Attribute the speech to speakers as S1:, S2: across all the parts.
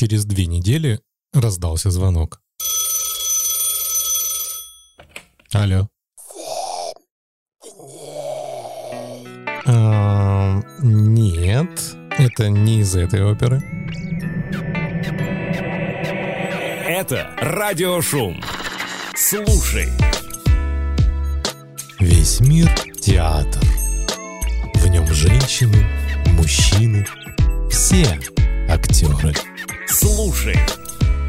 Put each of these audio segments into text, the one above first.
S1: Через две недели раздался звонок. Алло. А, нет, это не из этой оперы.
S2: Это радиошум. Слушай.
S1: Весь мир — театр. В нем женщины, мужчины, все актеры.
S2: Слушай.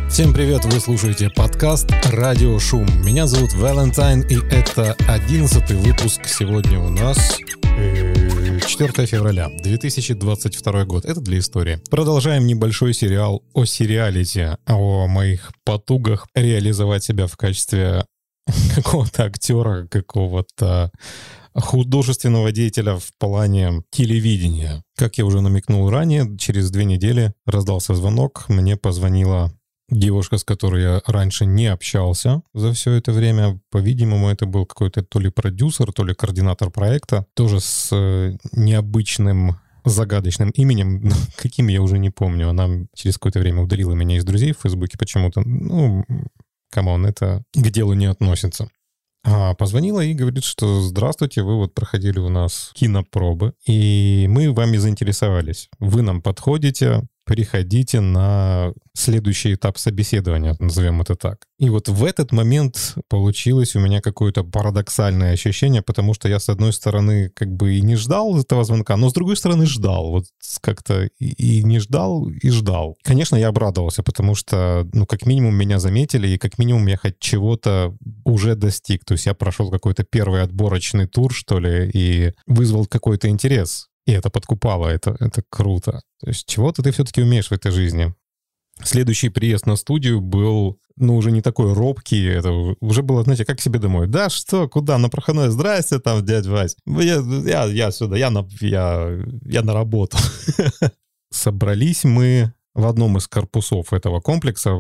S1: Всем привет, вы слушаете подкаст «Радио Шум». Меня зовут Валентайн, и это одиннадцатый выпуск. Сегодня у нас э, 4 февраля 2022 год. Это для истории. Продолжаем небольшой сериал о сериалите, о моих потугах реализовать себя в качестве какого-то актера, какого-то художественного деятеля в плане телевидения. Как я уже намекнул ранее, через две недели раздался звонок, мне позвонила девушка, с которой я раньше не общался за все это время. По-видимому, это был какой-то то ли продюсер, то ли координатор проекта, тоже с э, необычным загадочным именем, каким я уже не помню. Она через какое-то время удалила меня из друзей в Фейсбуке почему-то. Ну, come on, это к делу не относится. А, позвонила и говорит, что здравствуйте, вы вот проходили у нас кинопробы, и мы вами заинтересовались. Вы нам подходите, приходите на следующий этап собеседования, назовем это так. И вот в этот момент получилось у меня какое-то парадоксальное ощущение, потому что я, с одной стороны, как бы и не ждал этого звонка, но с другой стороны ждал. Вот как-то и не ждал, и ждал. Конечно, я обрадовался, потому что, ну, как минимум меня заметили, и как минимум я хоть чего-то уже достиг. То есть я прошел какой-то первый отборочный тур, что ли, и вызвал какой-то интерес. И это подкупало, это, это круто. То есть чего-то ты все-таки умеешь в этой жизни. Следующий приезд на студию был, ну, уже не такой робкий, это уже было, знаете, как себе домой. Да что, куда, на проходной, здрасте там, дядь Вась. Я, я, я сюда, я на, я, я на работу. Собрались мы в одном из корпусов этого комплекса.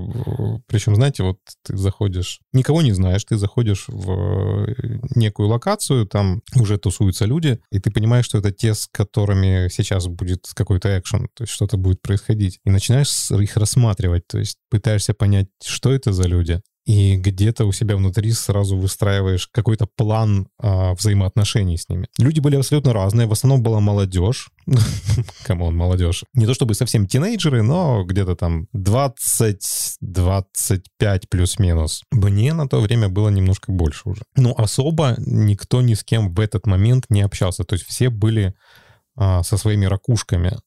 S1: Причем, знаете, вот ты заходишь, никого не знаешь, ты заходишь в э, некую локацию, там уже тусуются люди, и ты понимаешь, что это те, с которыми сейчас будет какой-то экшен, то есть что-то будет происходить. И начинаешь их рассматривать, то есть пытаешься понять, что это за люди, и где-то у себя внутри сразу выстраиваешь какой-то план а, взаимоотношений с ними. Люди были абсолютно разные, в основном была молодежь. Come on, молодежь. Не то чтобы совсем тинейджеры, но где-то там 20-25 плюс-минус. Мне на то время было немножко больше уже. Но особо никто ни с кем в этот момент не общался. То есть все были а, со своими ракушками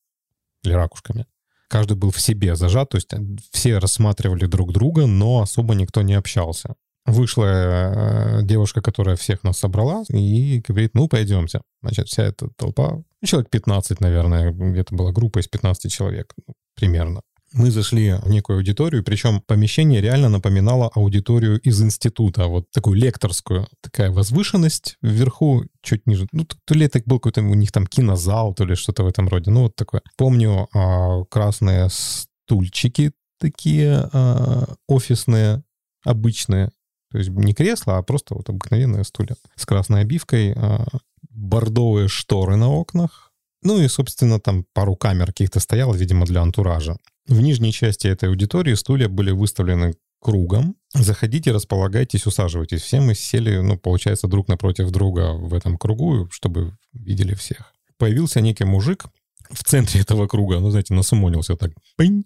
S1: или ракушками каждый был в себе зажат, то есть все рассматривали друг друга, но особо никто не общался. Вышла э, девушка, которая всех нас собрала, и говорит, ну, пойдемте. Значит, вся эта толпа, человек 15, наверное, где-то была группа из 15 человек, примерно. Мы зашли в некую аудиторию, причем помещение реально напоминало аудиторию из института, вот такую лекторскую, такая возвышенность вверху, чуть ниже. Ну, то ли это был какой-то у них там кинозал, то ли что-то в этом роде. Ну, вот такое. Помню а, красные стульчики такие а, офисные, обычные. То есть не кресла, а просто вот обыкновенные стулья с красной обивкой, а, бордовые шторы на окнах, ну и, собственно, там пару камер каких-то стояло, видимо, для антуража. В нижней части этой аудитории стулья были выставлены кругом. Заходите, располагайтесь, усаживайтесь. Все мы сели, ну, получается, друг напротив друга в этом кругу, чтобы видели всех. Появился некий мужик в центре этого круга, ну, знаете, насумонился так. Пынь.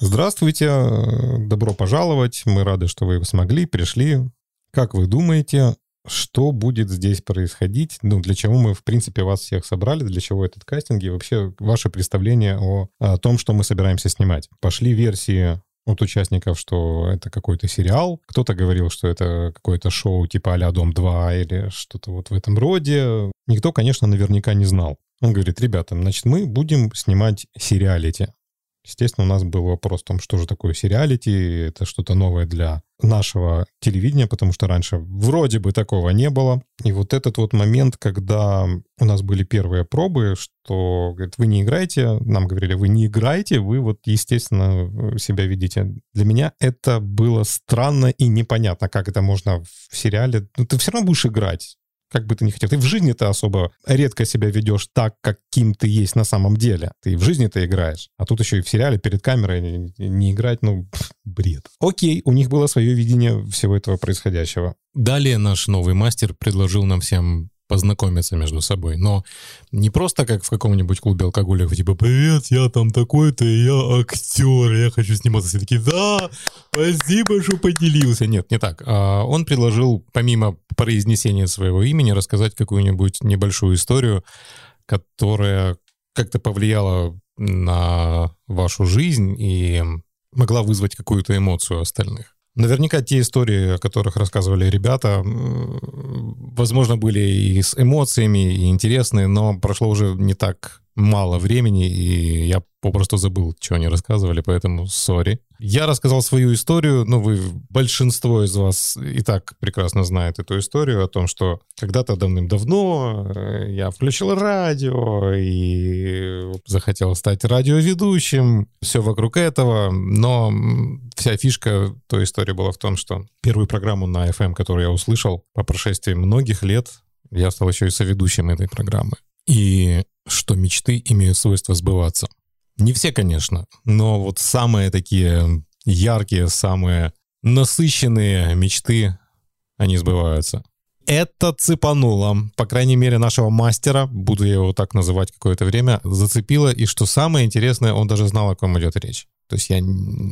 S1: Здравствуйте, добро пожаловать. Мы рады, что вы смогли, пришли. Как вы думаете, что будет здесь происходить, ну, для чего мы, в принципе, вас всех собрали, для чего этот кастинг и вообще ваше представление о, о том, что мы собираемся снимать. Пошли версии от участников, что это какой-то сериал. Кто-то говорил, что это какое-то шоу типа а «Дом-2» или что-то вот в этом роде. Никто, конечно, наверняка не знал. Он говорит, ребята, значит, мы будем снимать сериалити. Естественно, у нас был вопрос о том, что же такое сериалити, это что-то новое для нашего телевидения, потому что раньше вроде бы такого не было. И вот этот вот момент, когда у нас были первые пробы, что, говорит, вы не играете, нам говорили, вы не играете, вы вот, естественно, себя видите. Для меня это было странно и непонятно, как это можно в сериале. Ну, ты все равно будешь играть.
S3: Как бы ты ни хотел. Ты в жизни ты особо редко себя ведешь так, каким ты есть на самом деле. Ты в жизни ты играешь. А тут еще и в сериале перед камерой не, не играть, ну, пф, бред. Окей, у них было свое видение всего этого происходящего.
S1: Далее наш новый мастер предложил нам всем познакомиться между собой. Но не просто как в каком-нибудь клубе алкоголиков, типа, привет, я там такой-то, я актер, я хочу сниматься. Все такие, да, спасибо, что поделился. Нет, не так. А Он предложил, помимо произнесения своего имени, рассказать какую-нибудь небольшую историю, которая как-то повлияла на вашу жизнь и могла вызвать какую-то эмоцию остальных. Наверняка те истории, о которых рассказывали ребята, возможно, были и с эмоциями, и интересные, но прошло уже не так мало времени, и я попросту забыл, что они рассказывали, поэтому сори. Я рассказал свою историю, ну, вы, большинство из вас и так прекрасно знает эту историю о том, что когда-то давным-давно э, я включил радио и захотел стать радиоведущим, все вокруг этого, но вся фишка той истории была в том, что первую программу на FM, которую я услышал по прошествии многих лет, я стал еще и соведущим этой программы. И что мечты имеют свойство сбываться. Не все, конечно, но вот самые такие яркие, самые насыщенные мечты, они сбываются. Это цепануло, по крайней мере, нашего мастера, буду я его так называть какое-то время, зацепило, и что самое интересное, он даже знал, о ком идет речь. То есть я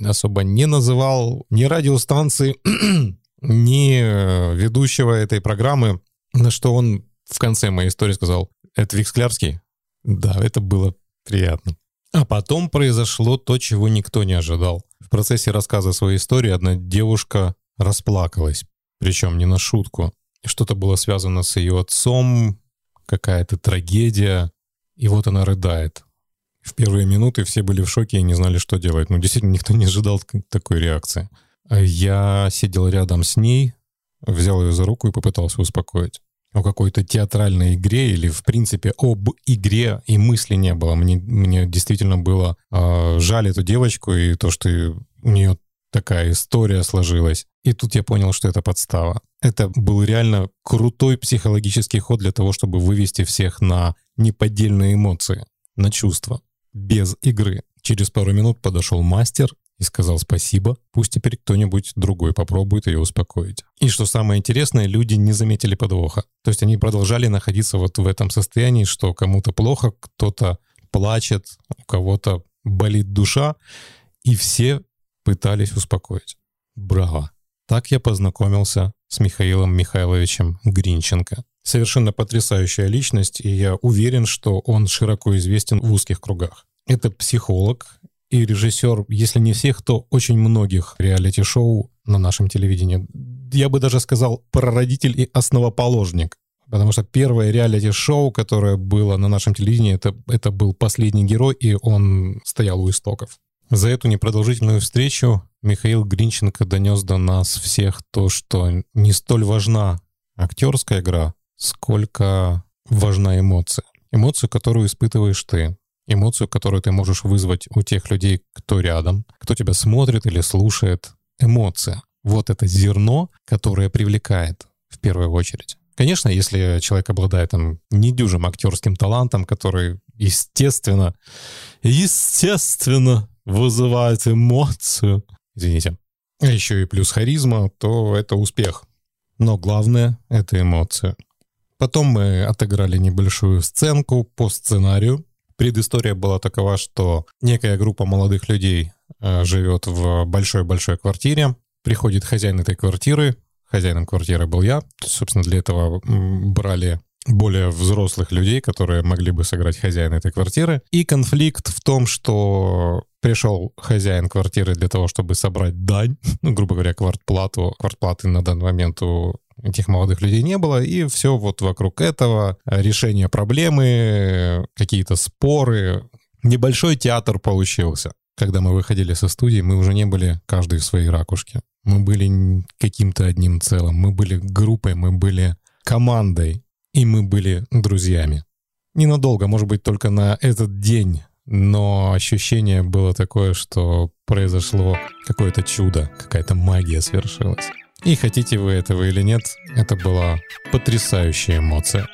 S1: особо не называл ни радиостанции, ни э, ведущего этой программы, на что он в конце моей истории сказал, это Вик Склярский? Да, это было приятно. А потом произошло то, чего никто не ожидал. В процессе рассказа своей истории одна девушка расплакалась, причем не на шутку. Что-то было связано с ее отцом, какая-то трагедия, и вот она рыдает. В первые минуты все были в шоке и не знали, что делать. Ну, действительно, никто не ожидал такой реакции. А Я сидел рядом с ней, взял ее за руку и попытался успокоить. О какой-то театральной игре или, в принципе, об игре и мысли не было. Мне, мне действительно было э, жаль эту девочку и то, что у нее такая история сложилась. И тут я понял, что это подстава. Это был реально крутой психологический ход для того, чтобы вывести всех на неподдельные эмоции, на чувства, без игры. Через пару минут подошел мастер и сказал спасибо, пусть теперь кто-нибудь другой попробует ее успокоить. И что самое интересное, люди не заметили подвоха. То есть они продолжали находиться вот в этом состоянии, что кому-то плохо, кто-то плачет, у кого-то болит душа, и все пытались успокоить. Браво! Так я познакомился с Михаилом Михайловичем Гринченко. Совершенно потрясающая личность, и я уверен, что он широко известен в узких кругах. Это психолог и режиссер, если не всех, то очень многих реалити-шоу на нашем телевидении. Я бы даже сказал, прародитель и основоположник. Потому что первое реалити-шоу, которое было на нашем телевидении, это, это был «Последний герой», и он стоял у истоков. За эту непродолжительную встречу Михаил Гринченко донес до нас всех то, что не столь важна актерская игра, сколько важна эмоция. Эмоцию, которую испытываешь ты. Эмоцию, которую ты можешь вызвать у тех людей, кто рядом, кто тебя смотрит или слушает. Эмоция. Вот это зерно, которое привлекает в первую очередь. Конечно, если человек обладает там недюжим актерским талантом, который, естественно, естественно вызывает эмоцию, извините, а еще и плюс харизма, то это успех. Но главное — это эмоция. Потом мы отыграли небольшую сценку по сценарию. Предыстория была такова, что некая группа молодых людей э, живет в большой-большой квартире. Приходит хозяин этой квартиры. Хозяином квартиры был я. Собственно, для этого брали более взрослых людей, которые могли бы сыграть хозяина этой квартиры. И конфликт в том, что пришел хозяин квартиры для того, чтобы собрать дань, ну, грубо говоря, квартплату. Квартплаты на данный момент у этих молодых людей не было, и все вот вокруг этого, э, решение проблемы, какие-то споры. Небольшой театр получился. Когда мы выходили со студии, мы уже не были каждый в своей ракушке. Мы были каким-то одним целым, мы были группой, мы были командой, и мы были друзьями. Ненадолго, может быть, только на этот день, но ощущение было такое, что произошло какое-то чудо, какая-то магия свершилась. И хотите вы этого или нет, это была потрясающая эмоция.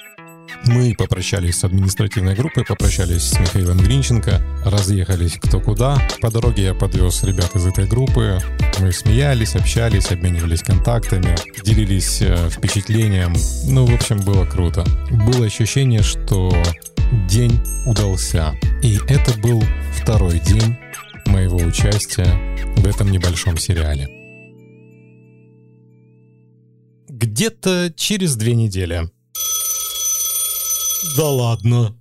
S1: Мы попрощались с административной группой, попрощались с Михаилом Гринченко, разъехались кто куда. По дороге я подвез ребят из этой группы. Мы смеялись, общались, обменивались контактами, делились э, впечатлением. Ну, в общем, было круто. Было ощущение, что день удался. И это был второй день моего участия в этом небольшом сериале. Где-то через две недели
S3: да ладно.